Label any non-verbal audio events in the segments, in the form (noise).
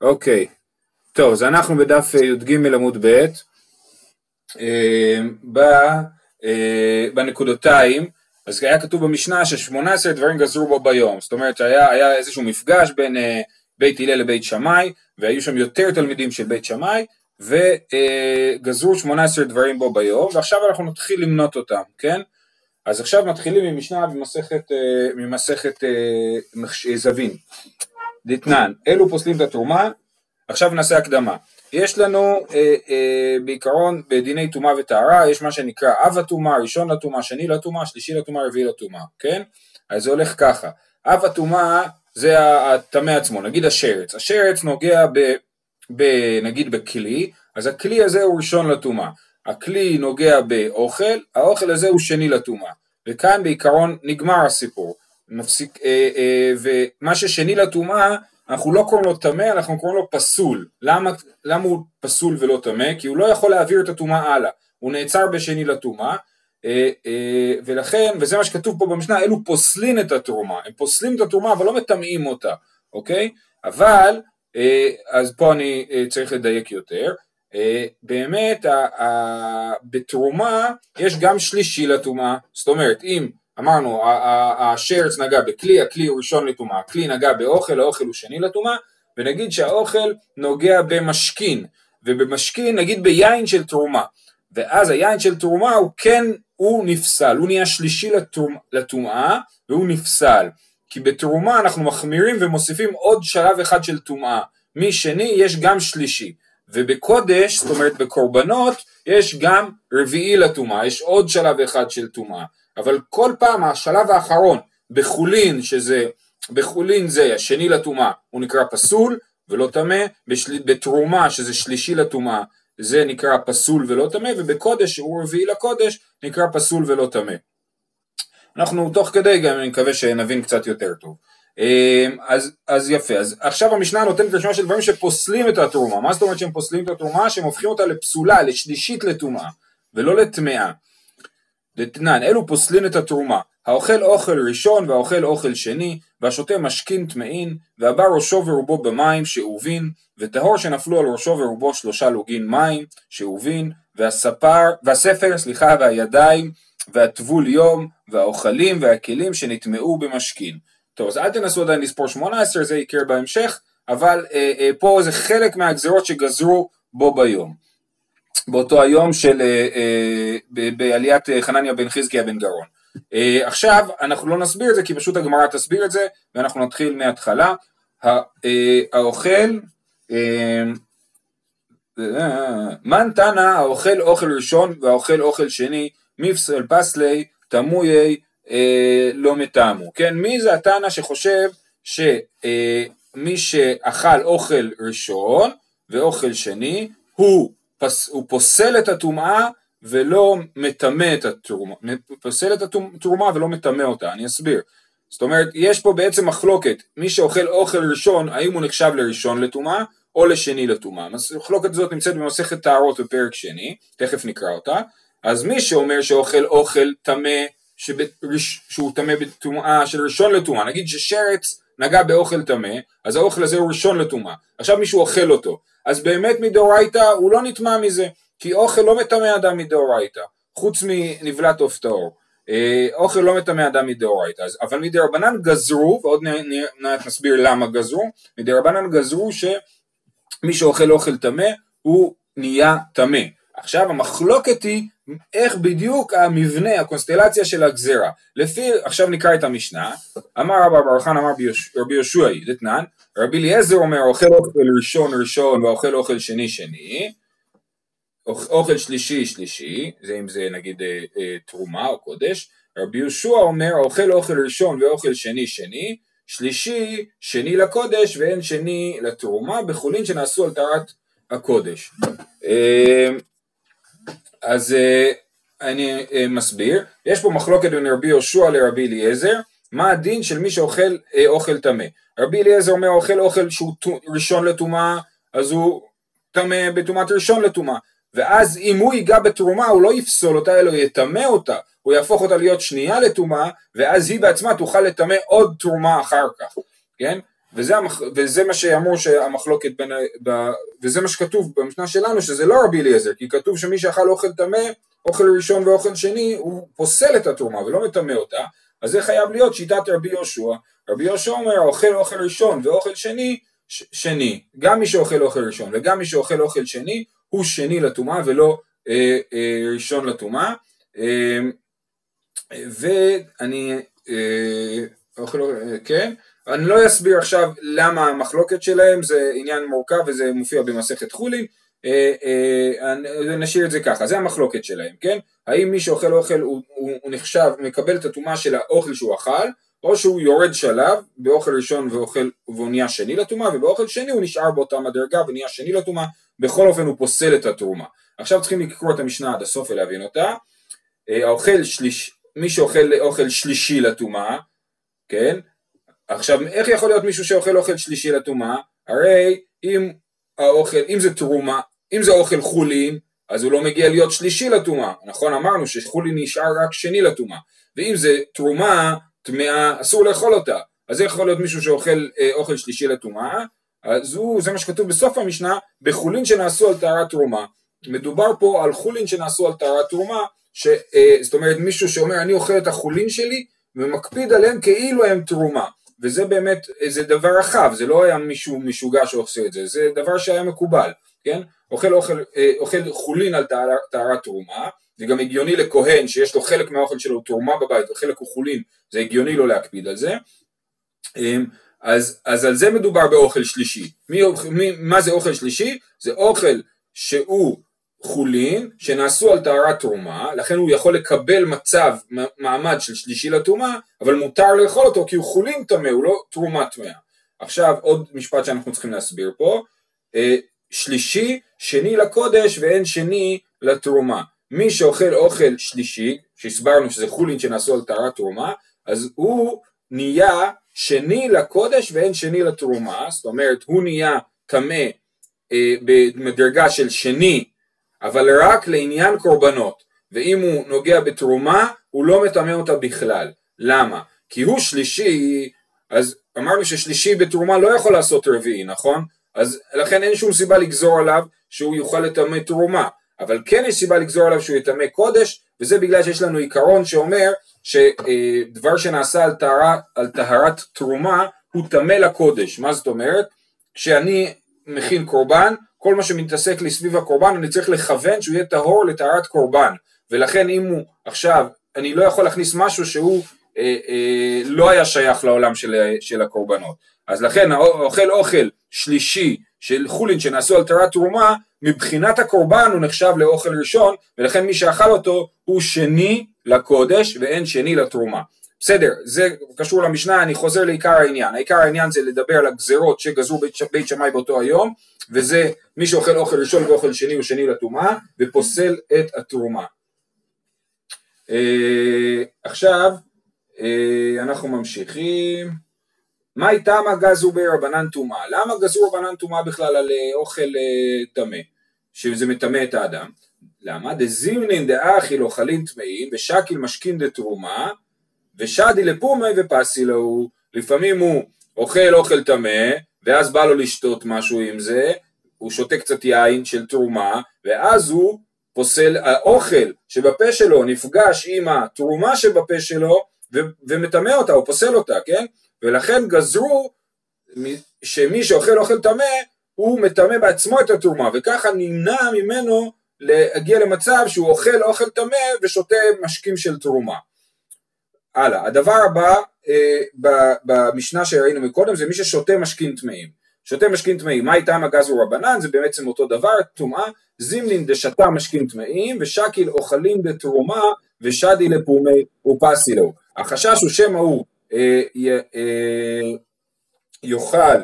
אוקיי, טוב, אז אנחנו בדף אה, י"ג עמוד ב', אה, אה, בנקודותיים, אז היה כתוב במשנה ש-18 דברים גזרו בו ביום, זאת אומרת שהיה היה איזשהו מפגש בין בית הלל לבית שמאי, והיו שם יותר תלמידים של בית שמאי, וגזרו 18 דברים בו ביום, ועכשיו אנחנו נתחיל למנות אותם, כן? אז עכשיו מתחילים ממשנה במסכת, ממסכת זווין. דתנן, אלו פוסלים את התרומה, עכשיו נעשה הקדמה. יש לנו אה, אה, בעיקרון בדיני טומאה וטהרה, יש מה שנקרא אב הטומאה, ראשון לטומאה, שני לטומאה, שלישי לטומאה, רביעי לטומאה, כן? אז זה הולך ככה, אב הטומאה זה הטמא עצמו, נגיד השרץ, השרץ נוגע ב, ב, נגיד בכלי, אז הכלי הזה הוא ראשון לטומאה, הכלי נוגע באוכל, האוכל הזה הוא שני לטומאה, וכאן בעיקרון נגמר הסיפור. מפסיק, אה, אה, ומה ששני לטומאה, אנחנו לא קוראים לו טמא, אנחנו קוראים לו פסול. למה, למה הוא פסול ולא טמא? כי הוא לא יכול להעביר את הטומאה הלאה, הוא נעצר בשני לטומאה, אה, אה, ולכן, וזה מה שכתוב פה במשנה, אלו פוסלים את התרומה, הם פוסלים את התרומה אבל לא מטמאים אותה, אוקיי? אבל, אה, אז פה אני אה, צריך לדייק יותר, אה, באמת בתרומה יש גם שלישי לטומאה, זאת אומרת אם אמרנו, השרץ נגע בכלי, הכלי הוא ראשון לטומאה, הכלי נגע באוכל, האוכל הוא שני לטומאה, ונגיד שהאוכל נוגע במשכין, ובמשכין נגיד ביין של תרומה, ואז היין של תרומה הוא כן, הוא נפסל, הוא נהיה שלישי לטומאה, והוא נפסל, כי בתרומה אנחנו מחמירים ומוסיפים עוד שלב אחד של טומאה, משני יש גם שלישי, ובקודש, זאת אומרת בקורבנות, יש גם רביעי לטומאה, יש עוד שלב אחד של טומאה. אבל כל פעם השלב האחרון בחולין שזה, בחולין זה השני לטומאה הוא נקרא פסול ולא טמא, בתרומה שזה שלישי לטומאה זה נקרא פסול ולא טמא ובקודש שהוא רביעי לקודש נקרא פסול ולא טמא. אנחנו תוך כדי גם אני מקווה שנבין קצת יותר טוב. אמ, אז, אז יפה, אז עכשיו המשנה נותנת רשימה של דברים שפוסלים את התרומה, מה זאת אומרת שהם פוסלים את התרומה? שהם הופכים אותה לפסולה, לשלישית לטומאה ולא לטמאה. דתנן, אלו פוסלין את התרומה, האוכל אוכל ראשון והאוכל אוכל שני, והשותה משכין טמאין, והבא ראשו ורובו במים שאובין, וטהור שנפלו על ראשו ורובו שלושה לוגין מים שאובין, והספר, והספר, סליחה, והידיים, והטבול יום, והאוכלים והכלים שנטמעו במשכין. טוב, אז אל תנסו עדיין לספור 18, זה יקרה בהמשך, אבל אה, אה, פה זה חלק מהגזרות שגזרו בו ביום. באותו היום של, אה, אה, בעליית אה, חנניה בן חזקיה בן גרון. עכשיו אנחנו לא נסביר את זה כי פשוט הגמרא תסביר את זה ואנחנו נתחיל מההתחלה. האוכל, מן תנא האוכל אוכל ראשון והאוכל אוכל שני מפסל פסלי תמויי לא מטעמו. כן, מי זה התנא שחושב שמי שאכל אוכל ראשון ואוכל שני הוא פס, הוא פוסל את הטומאה ולא מטמא את התרומה, פוסל את התרומה ולא מטמא אותה, אני אסביר. זאת אומרת, יש פה בעצם מחלוקת, מי שאוכל אוכל ראשון, האם הוא נחשב לראשון לטומאה או לשני לטומאה. המחלוקת הזאת נמצאת במסכת טהרות בפרק שני, תכף נקרא אותה. אז מי שאומר שאוכל אוכל טמא, שהוא טמא בטומאה של ראשון לטומאה, נגיד ששרץ נגע באוכל טמא, אז האוכל הזה הוא ראשון לטומאה. עכשיו מישהו אוכל אותו, אז באמת מדאורייתא הוא לא נטמע מזה, כי אוכל לא מטמא אדם מדאורייתא, חוץ מנבלת עוף טהור. אה, אוכל לא מטמא אדם מדאורייתא, אבל מדרבנן גזרו, ועוד נסביר למה גזרו, מדרבנן גזרו שמי שאוכל אוכל טמא הוא נהיה טמא. עכשיו המחלוקת היא איך בדיוק המבנה, הקונסטלציה של הגזרה. לפי, עכשיו נקרא את המשנה, אמר רבא בר חנא אמר רבי יהושע דתנן, רבי אליעזר אומר אוכל אוכל ראשון ראשון ואוכל אוכל שני שני, אוכל שלישי שלישי, זה אם זה נגיד אה, אה, תרומה או קודש, רבי יהושע אומר אוכל אוכל ראשון ואוכל שני שני, שלישי שני לקודש ואין שני לתרומה בחולין שנעשו על טהרת הקודש. אה, אז אה, אני אה, מסביר, יש פה מחלוקת בין רבי יהושע לרבי אליעזר, מה הדין של מי שאוכל אה, אוכל טמא. רבי אליעזר אומר אוכל אוכל שהוא ראשון לטומאה, אז הוא טמא בטומאת ראשון לטומאה, ואז אם הוא ייגע בתרומה הוא לא יפסול אותה אלא יטמא אותה, הוא יהפוך אותה להיות שנייה לטומאה, ואז היא בעצמה תוכל לטמא עוד תרומה אחר כך, כן? וזה, המח... וזה מה שאמרו שהמחלוקת בין, ב... וזה מה שכתוב במשנה שלנו שזה לא רבי אליעזר, כי כתוב שמי שאכל אוכל טמא, אוכל ראשון ואוכל שני, הוא פוסל את התרומה ולא מטמא אותה, אז זה חייב להיות שיטת רבי יהושע, רבי יהושע אומר אוכל אוכל ראשון ואוכל שני, ש... שני, גם מי שאוכל אוכל ראשון וגם מי שאוכל אוכל שני, הוא שני לטומאה ולא אה, אה, ראשון לטומאה, אה, ואני, אה, אוכל, אה, כן, אני לא אסביר עכשיו למה המחלוקת שלהם, זה עניין מורכב וזה מופיע במסכת חולין, אה, אה, נשאיר את זה ככה, זה המחלוקת שלהם, כן? האם מי שאוכל אוכל הוא, הוא, הוא נחשב, מקבל את הטומאה של האוכל שהוא אכל, או שהוא יורד שלב באוכל ראשון ואוכל והוא נהיה שני לטומאה, ובאוכל שני הוא נשאר באותה מדרגה ונהיה שני לטומאה, בכל אופן הוא פוסל את התרומה. עכשיו צריכים לקרוא את המשנה עד הסוף ולהבין אותה. אה, האוכל שליש, מי שאוכל אוכל שלישי לטומאה, כן? עכשיו איך יכול להיות מישהו שאוכל אוכל שלישי לטומאה? הרי אם האוכל, אם זה תרומה, אם זה אוכל חולין, אז הוא לא מגיע להיות שלישי לטומאה, נכון? אמרנו שחולין נשאר רק שני לטומאה, ואם זה תרומה טמאה, אסור לאכול אותה, אז איך יכול להיות מישהו שאוכל אה, אוכל שלישי לטומאה? אז הוא, זה מה שכתוב בסוף המשנה, בחולין שנעשו על טהרת תרומה. מדובר פה על חולין שנעשו על טהרת תרומה, ש, אה, זאת אומרת מישהו שאומר אני אוכל את החולין שלי ומקפיד עליהם כאילו הם תרומה. וזה באמת, זה דבר רחב, זה לא היה מישהו משוגע שעושה את זה, זה דבר שהיה מקובל, כן? אוכל, אוכל, אה, אוכל חולין על טהרת תרומה, זה גם הגיוני לכהן שיש לו חלק מהאוכל שלו תרומה בבית וחלק הוא חולין, זה הגיוני לא להקפיד על זה. אמ, אז, אז על זה מדובר באוכל שלישי. מי, מי, מה זה אוכל שלישי? זה אוכל שהוא חולין שנעשו על טהרת תרומה, לכן הוא יכול לקבל מצב, מעמד של שלישי לתרומה, אבל מותר לאכול אותו כי הוא חולין טמא, הוא לא תרומה טמאה. עכשיו עוד משפט שאנחנו צריכים להסביר פה, אה, שלישי, שני לקודש ואין שני לתרומה. מי שאוכל אוכל שלישי, שהסברנו שזה חולין שנעשו על טהרת תרומה, אז הוא נהיה שני לקודש ואין שני לתרומה, זאת אומרת הוא נהיה טמא אה, במדרגה של שני אבל רק לעניין קורבנות, ואם הוא נוגע בתרומה, הוא לא מטמא אותה בכלל. למה? כי הוא שלישי, אז אמרנו ששלישי בתרומה לא יכול לעשות רביעי, נכון? אז לכן אין שום סיבה לגזור עליו שהוא יוכל לטמא תרומה, אבל כן יש סיבה לגזור עליו שהוא יטמא קודש, וזה בגלל שיש לנו עיקרון שאומר שדבר שנעשה על, טהרה, על טהרת תרומה הוא טמא לקודש. מה זאת אומרת? כשאני מכין קורבן, כל מה שמתעסק לי סביב הקורבן אני צריך לכוון שהוא יהיה טהור לטהרת קורבן. ולכן אם הוא עכשיו אני לא יכול להכניס משהו שהוא אה, אה, לא היה שייך לעולם של, של הקורבנות. אז לכן אוכל אוכל שלישי של חולין שנעשו על טהרת תרומה מבחינת הקורבן הוא נחשב לאוכל ראשון ולכן מי שאכל אותו הוא שני לקודש ואין שני לתרומה בסדר, זה קשור למשנה, אני חוזר לעיקר העניין. העיקר העניין זה לדבר על הגזרות שגזרו בית, בית שמאי באותו היום, וזה מי שאוכל אוכל ראשון ואוכל שני הוא שני לטומאה, ופוסל את התרומה. אה, עכשיו, אה, אנחנו ממשיכים. מה איתם הגזו ברבנן טומאה? למה גזרו רבנן טומאה בכלל על אה, אוכל אה, טמא? שזה מטמא את האדם. למה? דזימנין דאכיל אוכלין טמאים ושקיל משכין דתרומה ושדי לפומי ופסי לו, לפעמים הוא אוכל אוכל טמא, ואז בא לו לשתות משהו עם זה, הוא שותה קצת יין של תרומה, ואז הוא פוסל, האוכל שבפה שלו נפגש עם התרומה שבפה שלו, ומטמא אותה, הוא פוסל אותה, כן? ולכן גזרו שמי שאוכל אוכל טמא, הוא מטמא בעצמו את התרומה, וככה נמנע ממנו להגיע למצב שהוא אוכל אוכל טמא ושותה משקים של תרומה. הלאה, הדבר הבא אה, במשנה שראינו מקודם זה מי ששותה משכין טמאים. שותה משכין טמאים, מה איתם הגז רבנן? זה בעצם אותו דבר, טומאה, זימנין דשתה משכין טמאים, ושקיל אוכלים בתרומה, ושדי לפומי ופסי לו. החשש הוא שמא הוא אה, אה, יאכל,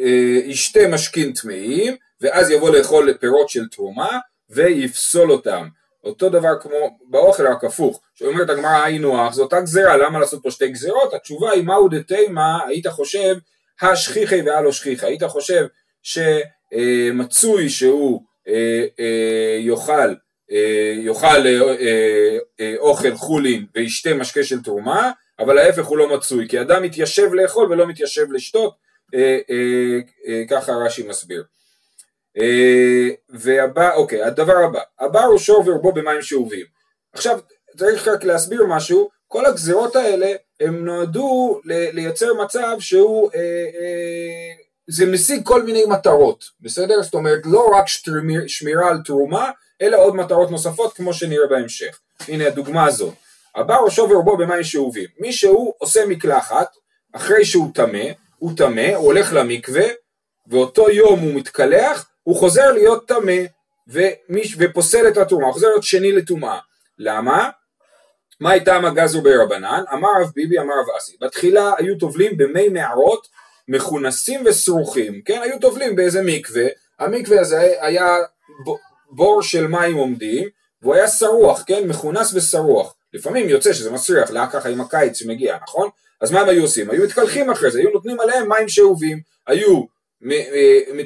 אה, ישתה משכין טמאים, ואז יבוא לאכול פירות של תרומה, ויפסול אותם. אותו דבר כמו באוכל רק הפוך, שאומרת הגמרא היינו אח, זו אותה גזירה, למה לעשות פה שתי גזירות? התשובה היא מהו דתימה, היית חושב השכיחי והלא שכיחי, היית חושב שמצוי שהוא אה, אה, יאכל אה, יאכל אוכל חולין וישתה משקה של תרומה, אבל ההפך הוא לא מצוי, כי אדם מתיישב לאכול ולא מתיישב לשתות, ככה רש"י מסביר. אה, והבא, אוקיי, הדבר הבא, הבא ראשו ורובו במים שאובים. עכשיו צריך רק להסביר משהו, כל הגזירות האלה הם נועדו לייצר מצב שהוא, אה, אה, זה משיג כל מיני מטרות, בסדר? זאת אומרת לא רק שמירה על תרומה, אלא עוד מטרות נוספות כמו שנראה בהמשך. הנה הדוגמה הזאת. הבא ראשו ורובו במים שאובים. מי שהוא עושה מקלחת, אחרי שהוא טמא, הוא טמא, הוא הולך למקווה, ואותו יום הוא מתקלח, הוא חוזר להיות טמא, ופוסל את התרומה, הוא חוזר להיות שני לטומאה. למה? מה הייתה מגזו ברבנן? אמר רב ביבי, אמר רב אסי. בתחילה היו טובלים במי מערות מכונסים וסרוכים, כן? היו טובלים באיזה מקווה, המקווה הזה היה בור של מים עומדים, והוא היה שרוח, כן? מכונס ושרוח. לפעמים יוצא שזה מסריח, לאט ככה עם הקיץ שמגיע, נכון? אז מה הם היו עושים? היו מתקלחים אחרי זה, היו נותנים עליהם מים שאובים, היו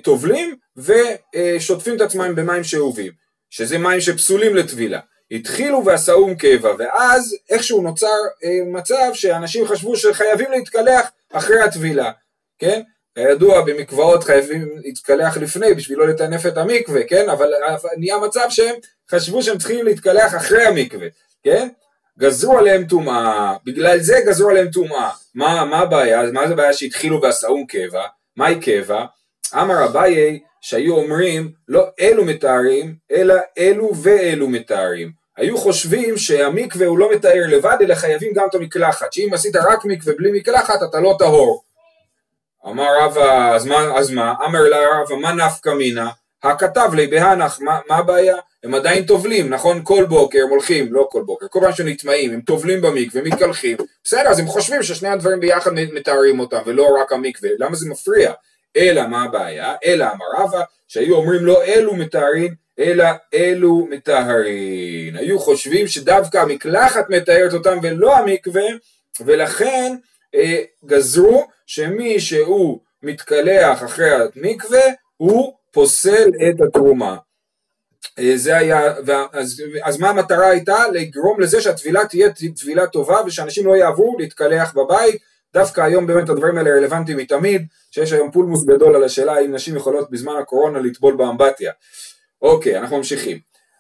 טובלים ושוטפים את עצמם במים שאובים, שזה מים שפסולים לטבילה. התחילו ועשאום קבע, ואז איכשהו נוצר אה, מצב שאנשים חשבו שחייבים להתקלח אחרי הטבילה, כן? כידוע במקוואות חייבים להתקלח לפני בשביל לא לטנף את המקווה, כן? אבל נהיה מצב שהם חשבו שהם צריכים להתקלח אחרי המקווה, כן? גזרו עליהם טומאה, בגלל זה גזרו עליהם טומאה. מה, מה הבעיה? מה זה הבעיה שהתחילו ועשאום קבע? מהי קבע? אמר אביי שהיו אומרים לא אלו מתארים אלא אלו ואלו מתארים היו חושבים שהמקווה הוא לא מתאר לבד אלא חייבים גם את המקלחת שאם עשית רק מקווה בלי מקלחת אתה לא טהור אמר רבא אז מה, אז מה? אמר לה רבא מה נפקא מינה? הכתב לי בהנח מה, מה הבעיה? הם עדיין טובלים נכון כל בוקר הם הולכים לא כל בוקר כל פעם שנטמעים הם טובלים במקווה מתקלחים בסדר אז הם חושבים ששני הדברים ביחד מתארים אותם ולא רק המקווה למה זה מפריע? אלא מה הבעיה? אלא אמר רבא שהיו אומרים לא אלו מתארים אלא אלו מטהרין. היו חושבים שדווקא המקלחת מתארת אותם ולא המקווה ולכן אה, גזרו שמי שהוא מתקלח אחרי המקווה הוא פוסל את התרומה. אה, זה היה, אז, אז מה המטרה הייתה? לגרום לזה שהטבילה תהיה טבילה טובה ושאנשים לא יעברו להתקלח בבית דווקא היום באמת הדברים האלה רלוונטיים מתמיד, שיש היום פולמוס גדול על השאלה האם נשים יכולות בזמן הקורונה לטבול באמבטיה. אוקיי, אנחנו ממשיכים.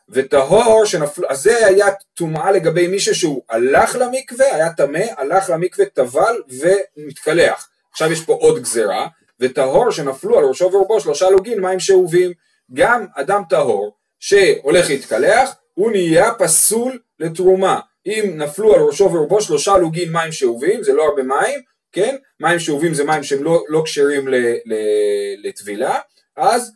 וטהור שנפל... אז זה היה טומאה לגבי מישהו שהוא הלך למקווה, היה טמא, הלך למקווה, טבל ומתקלח. עכשיו יש פה עוד גזרה, וטהור שנפלו על ראשו ורובו שלושה לוגין מים שאובים. גם אדם טהור שהולך להתקלח, הוא נהיה פסול לתרומה. אם נפלו על ראשו ורובו שלושה לוגין מים שאובים, זה לא הרבה מים, כן? מים שאובים זה מים שהם לא, לא כשרים לטבילה, אז,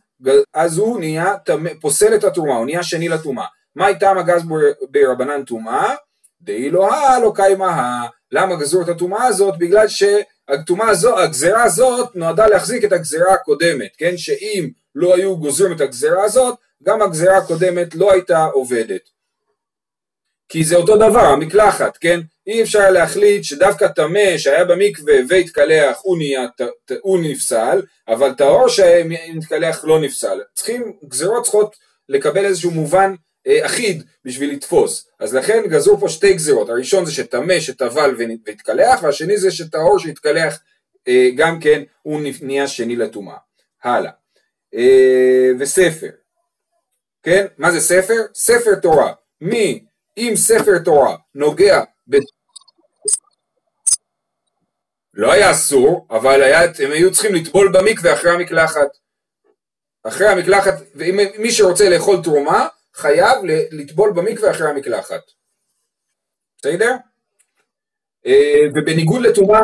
אז הוא נהיה, פוסל את התרומה, הוא נהיה שני לתרומה. מה הייתה מגז ברבנן טומאה? דאי לא הא לא קיימה למה גזרו את הטומאה הזאת? בגלל שהטומאה הזאת, הגזרה הזאת נועדה להחזיק את הגזרה הקודמת, כן? שאם לא היו גוזרים את הגזרה הזאת, גם הגזרה הקודמת לא הייתה עובדת. כי זה אותו דבר, המקלחת, כן? אי אפשר להחליט שדווקא טמא שהיה במקווה והתקלח הוא, נהיה, הוא נפסל, אבל טהור שהתקלח לא נפסל. צריכים, גזירות צריכות לקבל איזשהו מובן אה, אחיד בשביל לתפוס. אז לכן גזרו פה שתי גזירות, הראשון זה שטמא שטבל והתקלח, והשני זה שטהור שהתקלח אה, גם כן הוא נהיה שני לטומאה. הלאה. אה, וספר. כן? מה זה ספר? ספר תורה. מי אם ספר תורה נוגע ב... לא היה אסור, אבל היה, הם היו צריכים לטבול במקווה אחרי המקלחת. אחרי המקלחת, ומי שרוצה לאכול תרומה, חייב לטבול במקווה אחרי המקלחת. בסדר? אה, ובניגוד לטומאה,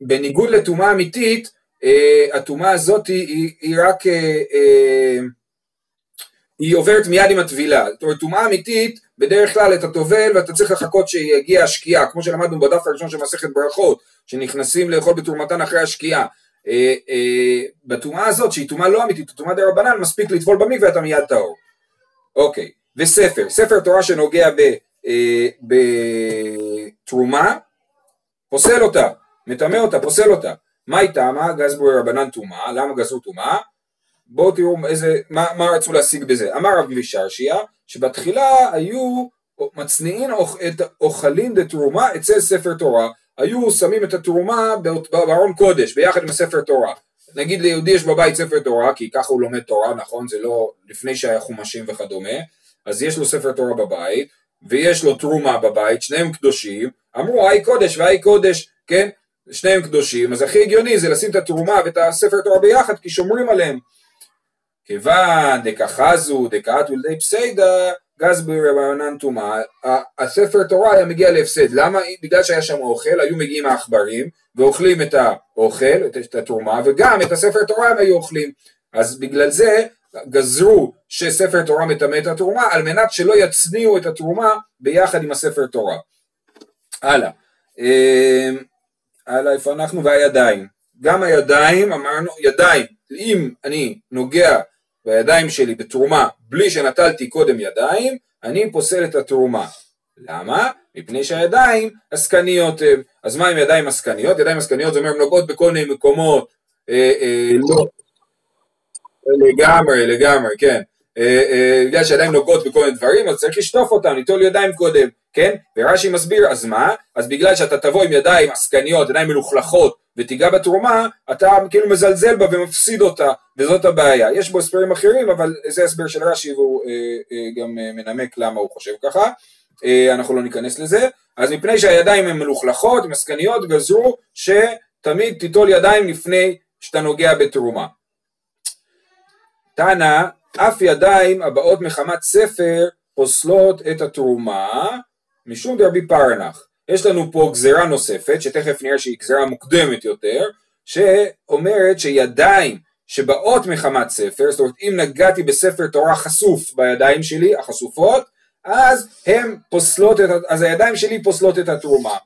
בניגוד לטומאה אמיתית, הטומאה הזאת היא, היא רק אה, היא עוברת מיד עם הטבילה. זאת אומרת, טומאה אמיתית, בדרך כלל אתה טובל ואתה צריך לחכות שיגיע השקיעה, כמו שלמדנו בדף הראשון של מסכת ברכות, שנכנסים לאכול בתרומתן אחרי השקיעה. אה, אה, בטומאה הזאת, שהיא טומאה לא אמיתית, טומאה דה רבנן, מספיק לטבול במקווה ואתה מיד טהור. אוקיי, וספר, ספר תורה שנוגע אה, בתרומה, פוסל אותה, מטמא אותה, פוסל אותה. מה איתה? מה גזבו רבנן טומאה? למה גזרו טומאה? בואו תראו איזה, מה, מה רצו להשיג בזה. אמר רב משרשיה, שבתחילה היו מצניעין את אוכלין דתרומה אצל ספר תורה. היו שמים את התרומה בארון קודש ביחד עם הספר תורה. נגיד ליהודי יש בבית ספר תורה, כי ככה הוא לומד תורה, נכון? זה לא לפני שהיה חומשים וכדומה, אז יש לו ספר תורה בבית, ויש לו תרומה בבית, שניהם קדושים, אמרו היי קודש והי קודש, כן? שניהם קדושים, אז הכי הגיוני זה לשים את התרומה ואת הספר תורה ביחד, כי שומרים עליהם. כיוון דקחזו דקאתו לידי פסיידה גזבר רבנן טומאה, הספר תורה היה מגיע להפסד, למה? בגלל שהיה שם אוכל, היו מגיעים העכברים ואוכלים את האוכל, את התרומה, וגם את הספר תורה הם היו אוכלים, אז בגלל זה גזרו שספר תורה מטמא את התרומה, על מנת שלא יצניעו את התרומה ביחד עם הספר תורה. הלאה, הלאה איפה אנחנו? והידיים, גם הידיים, אמרנו, ידיים, אם אני נוגע בידיים שלי בתרומה בלי שנטלתי קודם ידיים, אני פוסל את התרומה. למה? מפני שהידיים עסקניות הם. אז מה עם ידיים עסקניות? ידיים עסקניות זה אומר הן נוגעות בכל מיני מקומות, אה, אה, לא, לגמרי, לגמרי, כן. אה, אה, בגלל שידיים נוגעות בכל מיני דברים, אז צריך לשטוף אותם, ליטול ידיים קודם, כן? ורש"י מסביר, אז מה? אז בגלל שאתה תבוא עם ידיים עסקניות, ידיים מלוכלכות, ותיגע בתרומה, אתה כאילו מזלזל בה ומפסיד אותה, וזאת הבעיה. יש בו הסברים אחרים, אבל זה הסבר של רש"י, והוא אה, אה, גם אה, מנמק למה הוא חושב ככה. אה, אנחנו לא ניכנס לזה. אז מפני שהידיים הן מלוכלכות, הן עסקניות, גזרו שתמיד תיטול ידיים לפני שאתה נוגע בתרומה. תנא, אף ידיים הבאות מחמת ספר פוסלות את התרומה משום דרבי פרנח. יש לנו פה גזרה נוספת, שתכף נראה שהיא גזרה מוקדמת יותר, שאומרת שידיים שבאות מחמת ספר, זאת אומרת אם נגעתי בספר תורה חשוף בידיים שלי, החשופות, אז הם פוסלות את, אז הידיים שלי פוסלות את התרומה.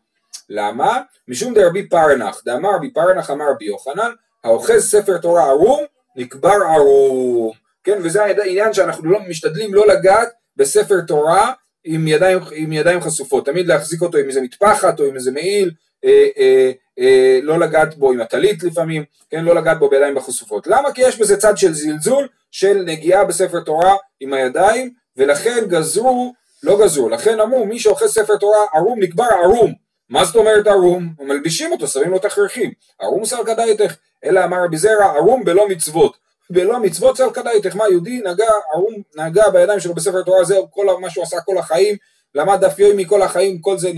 למה? משום דרבי פרנח, דאמר רבי פרנח אמר רבי יוחנן, האוחז ספר תורה ערום, נקבר ערום. כן, וזה העניין שאנחנו לא, משתדלים לא לגעת בספר תורה עם ידיים, עם ידיים חשופות, תמיד להחזיק אותו עם איזה מטפחת או עם איזה מעיל, אה, אה, אה, לא לגעת בו עם הטלית לפעמים, כן, לא לגעת בו בידיים החשופות. למה? כי יש בזה צד של זלזול, של נגיעה בספר תורה עם הידיים, ולכן גזרו, לא גזרו, לכן אמרו מי שאוכל ספר תורה ערום נקבר ערום. מה זאת אומרת ערום? מלבישים אותו, שמים לו את הכרכים. ערום סל כדאיתך, אלא אמר רבי זרע ערום בלא מצוות. בלא מצוות סל כדאיתך, מה יהודי נגע, ערום נגע בידיים שלו בספר תורה, זהו כל מה שהוא עשה כל החיים, למד דף יומי כל החיים, כל זה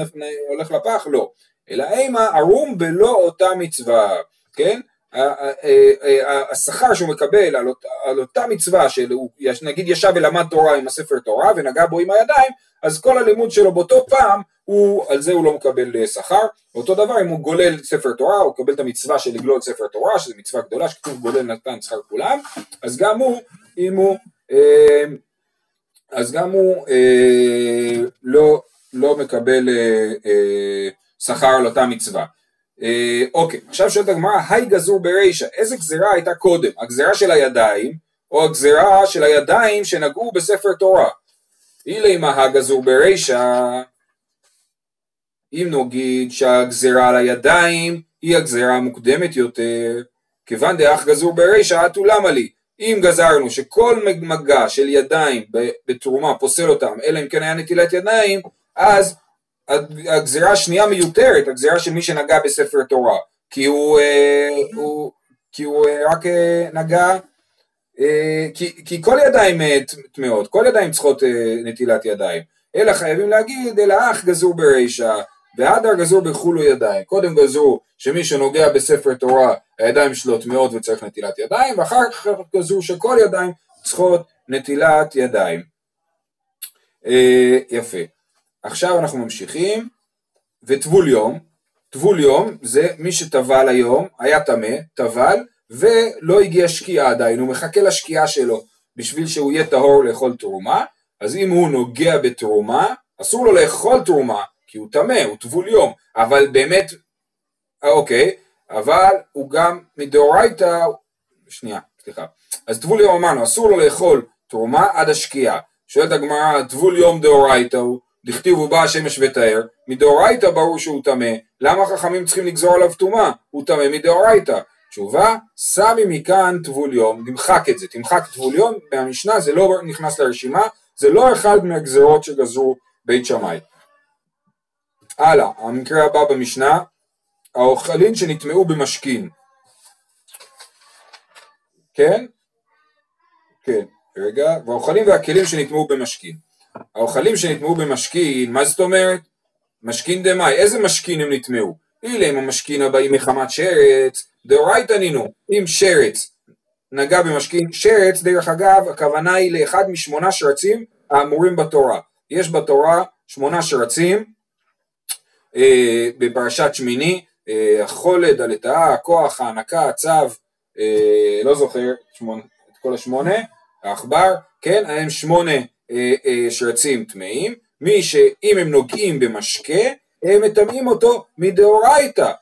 הולך לפח? לא. אלא אימה ערום בלא אותה מצווה, כן? השכר שהוא מקבל על, אותה, על אותה מצווה של נגיד ישב ולמד תורה עם הספר תורה ונגע בו עם הידיים אז כל הלימוד שלו באותו פעם הוא, על זה הוא לא מקבל אה, שכר. אותו דבר אם הוא גולל ספר תורה הוא מקבל את המצווה של לגלול ספר תורה שזו מצווה גדולה שכתוב גולל נתן שכר כולם אז גם הוא אם הוא אה, אז גם הוא אה, לא, לא מקבל שכר על אותה מצווה אה, אוקיי, עכשיו שואלת הגמרא, היי גזור ברישא, איזה גזירה הייתה קודם? הגזירה של הידיים, או הגזירה של הידיים שנגעו בספר תורה? אילי מה הגזור ברישא, אם נגיד שהגזירה על הידיים היא הגזירה המוקדמת יותר, כיוון דאח גזור ברישא, אתו למה לי? אם גזרנו שכל מגע של ידיים בתרומה פוסל אותם, אלא אם כן היה נטילת ידיים, אז הגזירה השנייה מיותרת, הגזירה של מי שנגע בספר תורה, כי הוא, אה, הוא, כי הוא אה, רק אה, נגע, אה, כי, כי כל ידיים אה, טמאות, כל ידיים צריכות אה, נטילת ידיים, אלא חייבים להגיד, אלא אח גזור ברישא, והדר גזור בחולו ידיים, קודם גזרו שמי שנוגע בספר תורה הידיים שלו טמאות וצריך נטילת ידיים, ואחר כך גזרו שכל ידיים צריכות נטילת ידיים. אה, יפה. עכשיו אנחנו ממשיכים, וטבול יום, טבול יום זה מי שטבל היום, היה טמא, טבל, ולא הגיע שקיעה עדיין, הוא מחכה לשקיעה שלו בשביל שהוא יהיה טהור לאכול תרומה, אז אם הוא נוגע בתרומה, אסור לו לאכול תרומה, כי הוא טמא, הוא טבול יום, אבל באמת, אה, אוקיי, אבל הוא גם מדאורייתא, שנייה, סליחה, אז טבול יום אמרנו, אסור לו לאכול תרומה עד השקיעה, שואלת הגמרא, טבול יום דאורייתא הוא דכתיב ובא השמש ותאר, מדאורייתא ברור שהוא טמא, למה חכמים צריכים לגזור עליו טומאה? הוא טמא מדאורייתא. תשובה, סמי מכאן טבול יום, תמחק את זה, תמחק טבול יום, מהמשנה זה לא נכנס לרשימה, זה לא אחד מהגזרות שגזרו בית שמאי. הלאה, המקרה הבא במשנה, האוכלים שנטמעו במשכין. כן? כן, רגע, והאוכלים והכלים שנטמעו במשכין. האוכלים שנטמעו במשכין, מה זאת אומרת? משכין דמאי, איזה משכין הם נטמעו? אילא אם המשכין הבאים מחמת שרץ, דאורייתא נינו, אם שרץ נגע במשכין, שרץ דרך אגב הכוונה היא לאחד משמונה שרצים האמורים בתורה, יש בתורה שמונה שרצים אה, בפרשת שמיני, אה, החולד, הלטאה, הכוח, ההנקה, הצו, אה, לא זוכר שמונה, את כל השמונה, העכבר, כן, הם שמונה שרצים טמאים, מי שאם הם נוגעים במשקה, הם מטמאים אותו מדאורייתא,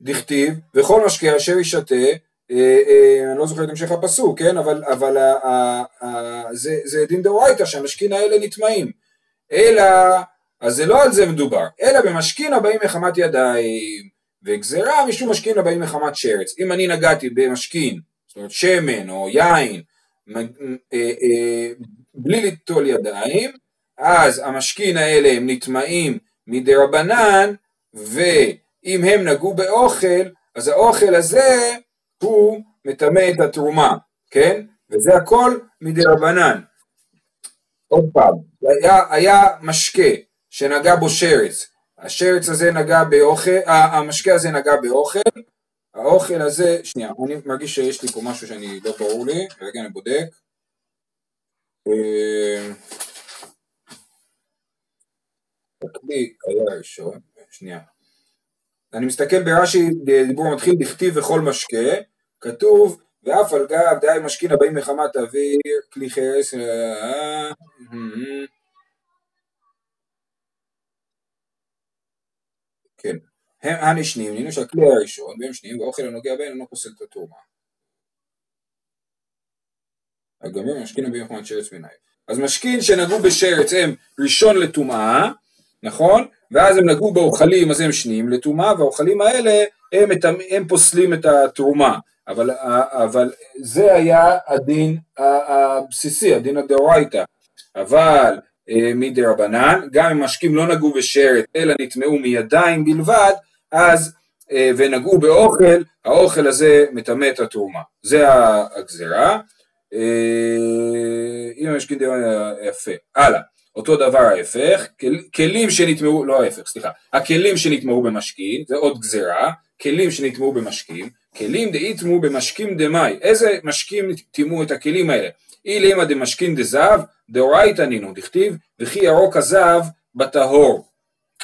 דכתיב, וכל משקה אשר ישתה, אה, אה, אני לא זוכר את המשך הפסוק, כן, אבל, אבל אה, אה, אה, זה, זה דין דאורייתא שהמשקין האלה נטמאים, אלא, אז זה לא על זה מדובר, אלא במשקין הבאים מחמת ידיים, וגזרה משום משקין הבאים מחמת שרץ, אם אני נגעתי במשקין, זאת אומרת שמן או יין, אה, אה, בלי ליטול ידיים, אז המשקין האלה הם נטמעים מדי רבנן, ואם הם נגעו באוכל, אז האוכל הזה הוא מטמא את התרומה, כן? וזה הכל מדי רבנן. עוד פעם, היה, היה משקה שנגע בו שרץ, השרץ הזה נגע באוכל, המשקה הזה נגע באוכל, האוכל הזה, שנייה, אני מרגיש שיש לי פה משהו שאני לא ברור לי, רגע אני בודק. אה, הכלי היה ראשון, שנייה. אני מסתכל ברש"י, דיבור מתחיל בכתיב וכל משקה, כתוב ואף על גב דאי משכין הבאים מחמת אוויר, כלי חרס, אה, אה, כן. הם הנשנים, נינו שהכלי הראשון, והם שניים, והאוכל הנוגע בהם אינו פוסל את התרומה. הגמר משכין הבאים מחמת שרץ בעיניי. אז משכין שנגעו בשרץ הם ראשון לטומאה, נכון? ואז הם נגעו באוכלים אז הם שניים לטומאה והאוכלים האלה הם, הם, הם פוסלים את התרומה אבל, אבל זה היה הדין הבסיסי, הדין הדאורייתא אבל אה, מדי רבנן, גם אם משקים לא נגעו בשרת אלא נטמעו מידיים בלבד אז אה, ונגעו באוכל, האוכל הזה מטמא את התרומה, זה הגזרה אה, אם המשקים די יפה, הלאה אותו דבר ההפך, כלים שנטמעו, לא ההפך, סליחה, הכלים שנטמעו במשקים, זה עוד גזרה, כלים שנטמעו במשקים, כלים דאיטמו במשקים דמאי, איזה משקים טימאו את הכלים האלה? אילימא דמשכין דזהב, דאורייתא נינו, דכתיב, וכי ירוק הזהב בטהור.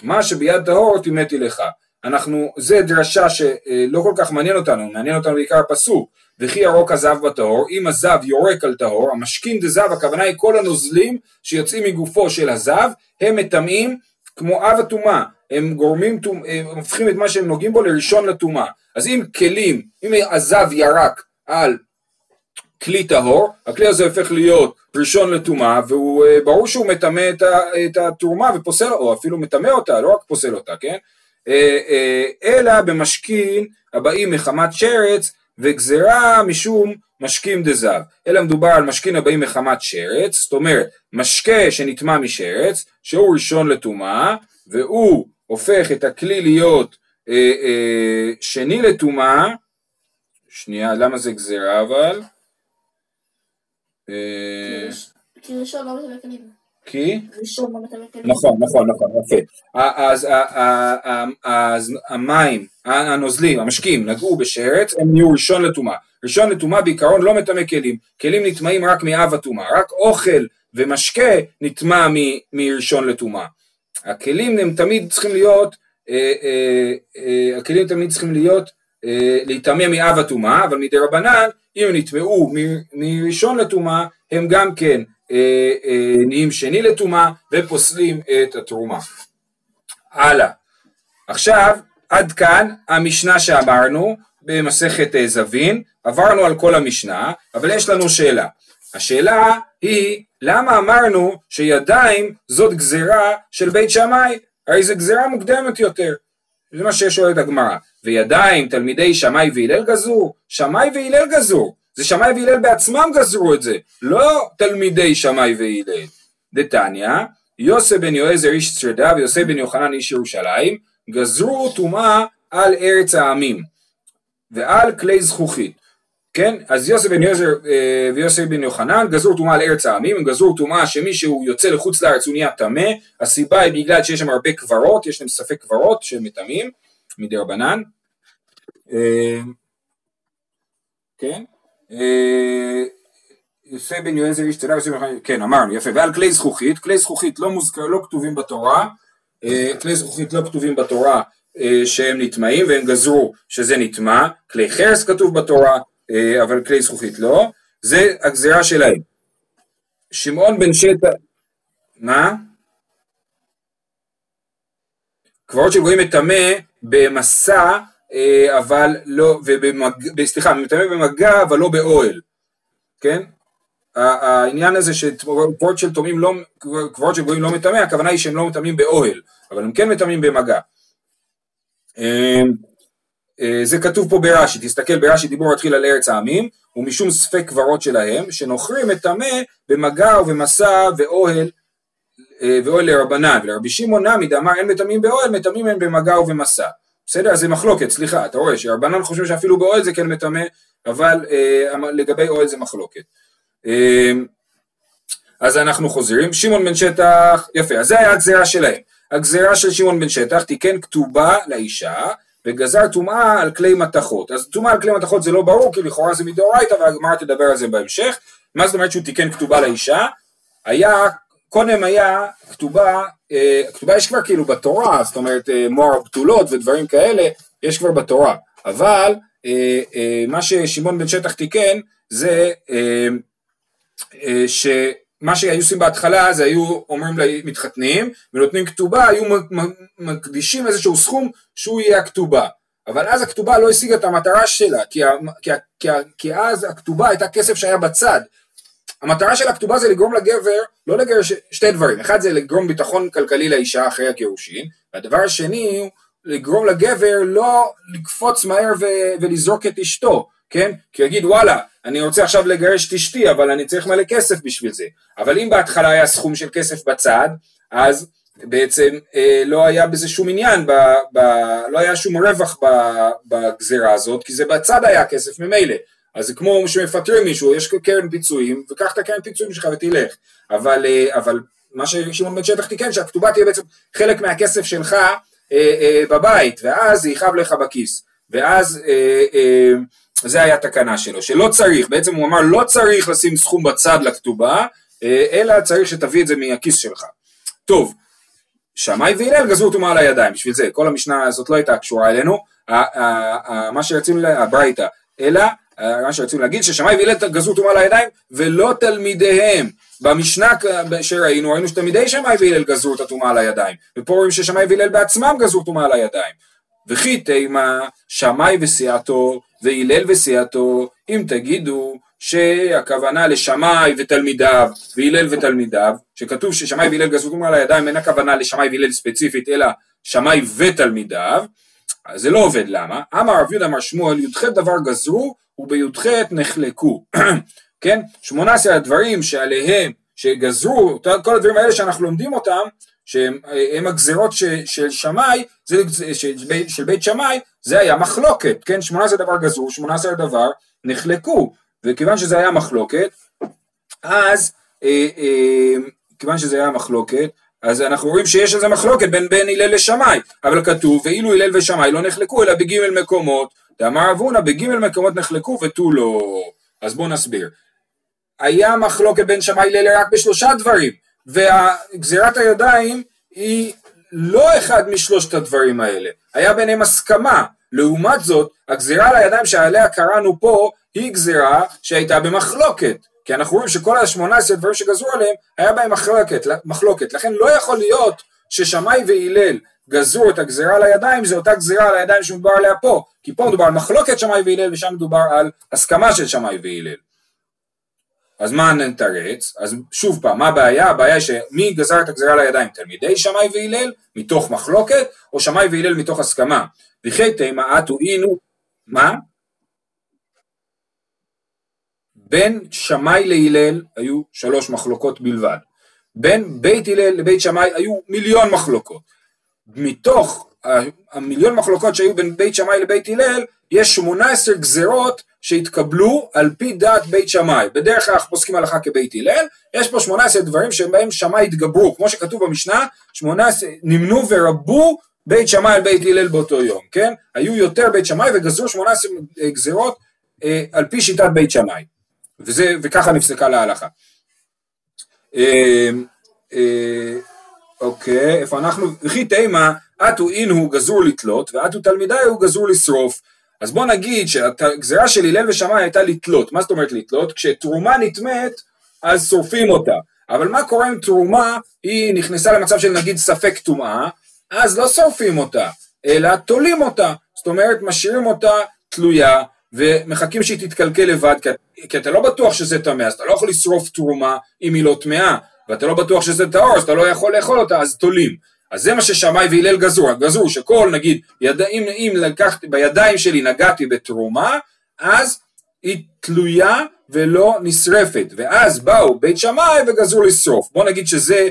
מה שביד טהור טימאתי לך. אנחנו, זה דרשה שלא כל כך מעניין אותנו, מעניין אותנו בעיקר הפסוק, וכי ירוק הזהב בטהור, אם הזהב יורק על טהור, המשכין דזהב, הכוונה היא כל הנוזלים שיוצאים מגופו של הזהב, הם מטמאים כמו אב הטומאה, הם גורמים, הם הופכים את מה שהם נוגעים בו לראשון לטומאה. אז אם כלים, אם הזהב ירק על כלי טהור, הכלי הזה הופך להיות ראשון לטומאה, והוא אה, ברור שהוא מטמא את התרומה ופוסל, או אפילו מטמא אותה, לא רק פוסל אותה, כן? אה, אה, אלא במשכין הבאים מחמת שרץ וגזרה משום משקים דזב, אלא מדובר על משכין הבאים מחמת שרץ, זאת אומרת משקה שנטמע משרץ, שהוא ראשון לטומאה, והוא הופך את הכלי להיות אה, אה, שני לטומאה, שנייה, למה זה גזרה אבל? אה, כי ראשון לא כלים. כי? לא. נכון, נכון, נכון, יפה. אז המים, הנוזלים, המשקים, נגעו בשרץ, הם נהיו ראשון לטומאה. ראשון לטומאה בעיקרון לא מטמא כלים, כלים נטמאים רק מאב הטומאה, רק אוכל ומשקה נטמע מראשון לטומאה. הכלים הם תמיד צריכים להיות, אה, אה, אה, הכלים תמיד צריכים להיות, להיטמא מאב הטומאה, אבל מדי רבנן, אם הם נטמעו מראשון לטומאה, הם גם כן נהיים שני לטומאה ופוסלים את התרומה. הלאה. עכשיו, עד כאן המשנה שאמרנו במסכת זבין, עברנו על כל המשנה, אבל יש לנו שאלה. השאלה היא, למה אמרנו שידיים זאת גזירה של בית שמאי? הרי זו גזירה מוקדמת יותר. זה מה ששואלת הגמרא. וידיים תלמידי שמאי והלל גזרו? שמאי והלל גזרו. זה שמאי והלל בעצמם גזרו את זה, לא תלמידי שמאי והלל. דתניא, יוסף בן יועזר איש צרדה ויוסף בן יוחנן איש ירושלים, גזרו טומאה על ארץ העמים ועל כלי זכוכית. כן? אז יוסף בן יועזר אה, ויוסף בן יוחנן גזרו טומאה על ארץ העמים, הם גזרו טומאה שמי שהוא יוצא לחוץ לארץ הוא נהיה טמא, הסיבה היא בגלל שיש שם הרבה קברות, יש להם ספק קברות שהם מטמאים, מדי רבנן. אה, כן? אה, יוסף בן יועזר איש צדק, כן אמרנו, יפה, ועל כלי זכוכית, כלי זכוכית לא לא כתובים בתורה, כלי זכוכית לא כתובים בתורה שהם נטמעים והם גזרו שזה נטמע, כלי חרס כתוב בתורה, אה, אבל כלי זכוכית לא, זה הגזירה שלהם. שמעון בן שטה, מה? קברות של גויים מטמא במסע, אה, אבל לא, ובמג... סליחה, מטמא במגע אבל לא באוהל, כן? העניין הזה שקברות של תומים לא, קברות של גויים לא מטמא, הכוונה היא שהם לא מטמאים באוהל, אבל הם כן מטמאים במגע. אה, אה, זה כתוב פה ברש"י, תסתכל ברש"י דיבור מתחיל על ארץ העמים, ומשום ספק קברות שלהם, שנוכרים את טמא במגע ובמסע ואוהל אה, ואוהל לרבנן, ולרבי שמעון נמי דאמר אין מטמאים באוהל, מטמאים הם במגע ובמסע. בסדר? זה מחלוקת, סליחה, אתה רואה שרבנן חושבים שאפילו באוהל זה כן מטמא, אבל אה, לגבי אוהל זה מחלוקת. אה, אז אנחנו חוזרים, שמעון בן שטח, יפה, אז זה היה הגזירה שלהם. הגזירה של שמעון בן שטח תיקן כתובה לאישה, וגזר טומאה על כלי מתכות. אז טומאה על כלי מתכות זה לא ברור, כי לכאורה זה מדאורייתא, והגמרא תדבר על זה בהמשך. מה זאת אומרת שהוא תיקן כתובה לאישה? היה, קודם היה כתובה, אה, כתובה יש כבר כאילו בתורה, זאת אומרת אה, מוהר הבתולות ודברים כאלה, יש כבר בתורה. אבל אה, מה ששמעון בן שטח תיקן זה אה, אה, ש... מה שהיו עושים בהתחלה זה היו אומרים למתחתנים ונותנים כתובה, היו מקדישים איזשהו סכום שהוא יהיה הכתובה. אבל אז הכתובה לא השיגה את המטרה שלה, כי, כי, כי, כי אז הכתובה הייתה כסף שהיה בצד. המטרה של הכתובה זה לגרום לגבר, לא לגרש, שתי דברים, אחד זה לגרום ביטחון כלכלי לאישה אחרי הגירושין, והדבר השני הוא לגרום לגבר לא לקפוץ מהר ו- ולזרוק את אשתו, כן? כי יגיד וואלה, אני רוצה עכשיו לגרש את אשתי, אבל אני צריך מלא כסף בשביל זה. אבל אם בהתחלה היה סכום של כסף בצד, אז בעצם אה, לא היה בזה שום עניין, ב, ב, לא היה שום רווח ב, בגזירה הזאת, כי זה בצד היה כסף ממילא. אז זה כמו שמפטרים מישהו, יש קרן פיצויים, וקח את הקרן פיצויים שלך ותלך. אבל, אה, אבל מה ששמעון בן שטח תיקן, שהכתובה תהיה בעצם חלק מהכסף שלך אה, אה, בבית, ואז זה יכאב לך בכיס. ואז אה, אה, זה היה התקנה שלו, שלא צריך, בעצם הוא אמר לא צריך לשים סכום בצד לכתובה, אה, אלא צריך שתביא את זה מהכיס שלך. טוב, שמאי והלל גזרו טומאה על הידיים, בשביל זה, כל המשנה הזאת לא הייתה קשורה אלינו, מה שרצינו, הברייתא, אלא מה שרצינו להגיד ששמאי והלל גזרו טומאה על הידיים ולא תלמידיהם. במשנה שראינו, ראינו שתלמידי שמאי והלל גזרו את הטומאה על הידיים, ופה רואים ששמאי והלל בעצמם גזרו טומאה על הידיים. וכי תימה שמאי וסיעתו והלל וסיעתו, אם תגידו שהכוונה לשמאי ותלמידיו והלל ותלמידיו, שכתוב ששמאי והלל גזרו על הידיים, אין הכוונה לשמאי והלל ספציפית, אלא שמאי ותלמידיו, אז זה לא עובד, למה? אמר רב יהודה אמר שמואל, י"ח דבר גזרו ובי"ח נחלקו, (clears throat) כן? שמונה עשר הדברים שעליהם, שגזרו, כל הדברים האלה שאנחנו לומדים אותם, שהם הגזרות של שמאי, של, של בית שמאי, זה היה מחלוקת, כן? שמונה עשר דבר גזרו, שמונה עשר דבר נחלקו, וכיוון שזה היה מחלוקת, אז אה, אה, כיוון שזה היה מחלוקת, אז אנחנו רואים שיש איזה מחלוקת בין בין הלל לשמאי, אבל כתוב ואילו הלל ושמאי לא נחלקו אלא בגימל מקומות, דאמר אבונה בגימל מקומות נחלקו ותו לא, אז בואו נסביר. היה מחלוקת בין שמאי להלל רק בשלושה דברים, וגזירת הידיים היא לא אחד משלושת הדברים האלה, היה ביניהם הסכמה, לעומת זאת הגזירה על הידיים שעליה קראנו פה היא גזירה שהייתה במחלוקת, כי אנחנו רואים שכל השמונה עשרה דברים שגזרו עליהם היה בהם מחלוקת, מחלוקת, לכן לא יכול להיות ששמאי והלל גזרו את הגזירה על הידיים, זה אותה גזירה על הידיים שמדובר עליה פה, כי פה מדובר על מחלוקת שמאי והלל ושם מדובר על הסכמה של שמאי והלל. אז מה נתרץ? אז שוב פעם, מה הבעיה? הבעיה היא שמי גזר את הגזירה לידיים? תלמידי שמאי והלל מתוך מחלוקת, או שמאי והלל מתוך הסכמה? וכי תימא אתו אינו, מה? בין שמאי להלל היו שלוש מחלוקות בלבד. בין בית הלל לבית שמאי היו מיליון מחלוקות. מתוך המיליון מחלוקות שהיו בין בית שמאי לבית הלל, יש 18 גזרות שהתקבלו על פי דעת בית שמאי. בדרך כלל אנחנו פוסקים הלכה כבית הלל, יש פה 18 דברים שבהם שמאי התגברו, כמו שכתוב במשנה, 18 נמנו ורבו בית שמאי על בית הלל באותו יום, כן? היו יותר בית שמאי וגזרו 18 גזרות אה, על פי שיטת בית שמאי. וככה נפסקה להלכה. אה, אה, אוקיי, איפה אנחנו? וכי תימה, אטו אין הוא גזור לתלות, ואטו תלמידי הוא גזור לשרוף. אז בוא נגיד שהגזירה של הלל ושמאי הייתה לתלות, מה זאת אומרת לתלות? כשתרומה נטמאת, אז שורפים אותה. אבל מה קורה אם תרומה היא נכנסה למצב של נגיד ספק טומאה, אז לא שורפים אותה, אלא תולים אותה. זאת אומרת, משאירים אותה תלויה, ומחכים שהיא תתקלקל לבד, כי אתה לא בטוח שזה טמא, אז אתה לא יכול לשרוף תרומה אם היא לא טמאה, ואתה לא בטוח שזה טהור, אז אתה לא יכול לאכול אותה, אז תולים. אז זה מה ששמאי והלל גזרו, גזרו שכל נגיד, יד... אם, אם לקחתי, בידיים שלי נגעתי בתרומה, אז היא תלויה ולא נשרפת, ואז באו בית שמאי וגזרו לשרוף. בוא נגיד שזה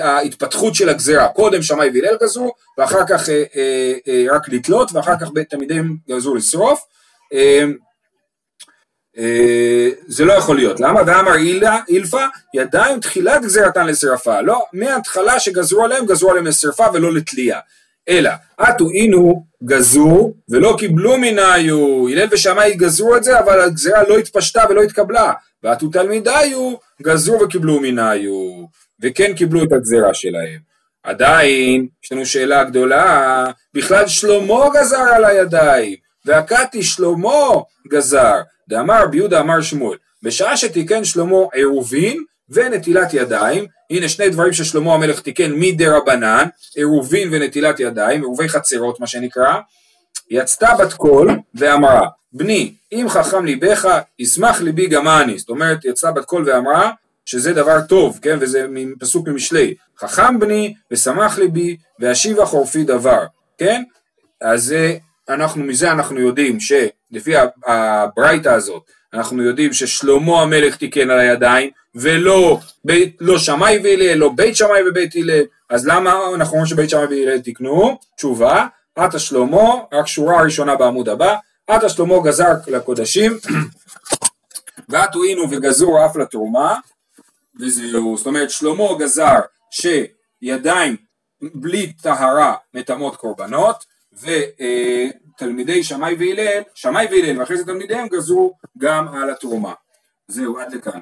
ההתפתחות של הגזרה, קודם שמאי והלל גזרו, ואחר כך אה, אה, אה, רק לתלות, ואחר כך תלמידיהם גזרו לשרוף. זה לא יכול להיות, למה? ואמר אילפה ידיים תחילת גזירתן לשרפה, לא, מההתחלה שגזרו עליהם, גזרו עליהם לשרפה ולא לתלייה, אלא אטו אינו גזרו ולא קיבלו מנהיו, הלל ושמאי גזרו את זה, אבל הגזירה לא התפשטה ולא התקבלה, ואטו תלמידיו גזרו וקיבלו מנהיו, וכן קיבלו את הגזירה שלהם. עדיין, יש לנו שאלה גדולה, בכלל שלמה גזר על הידיים, והקתי שלמה גזר, דאמר רבי יהודה אמר שמואל, בשעה שתיקן שלמה עירובין ונטילת ידיים, הנה שני דברים ששלמה המלך תיקן מדי רבנן, עירובין ונטילת ידיים, עירובי חצרות מה שנקרא, יצתה בת קול ואמרה, בני, אם חכם ליבך, ישמח ליבי גם אני, זאת אומרת, יצאה בת קול ואמרה, שזה דבר טוב, כן, וזה פסוק ממשלי, חכם בני ושמח ליבי ואשיבה חורפי דבר, כן, אז אנחנו, מזה אנחנו יודעים שלפי הברייתא הזאת, אנחנו יודעים ששלמה המלך תיקן על הידיים, ולא בית, לא שמאי והלל, לא בית שמאי ובית הלל, אז למה אנחנו אומרים שבית שמאי והלל תיקנו? תשובה, עתה שלמה, רק שורה ראשונה בעמוד הבא, עתה שלמה גזר לקודשים, (clears throat) ועטו אינו וגזור אף לתרומה, וזהו, זאת אומרת שלמה גזר שידיים בלי טהרה מטמאות קורבנות, ותלמידי שמאי והלל, שמאי והלל ואחרי זה תלמידיהם גזרו גם על התרומה. זהו, עד לכאן.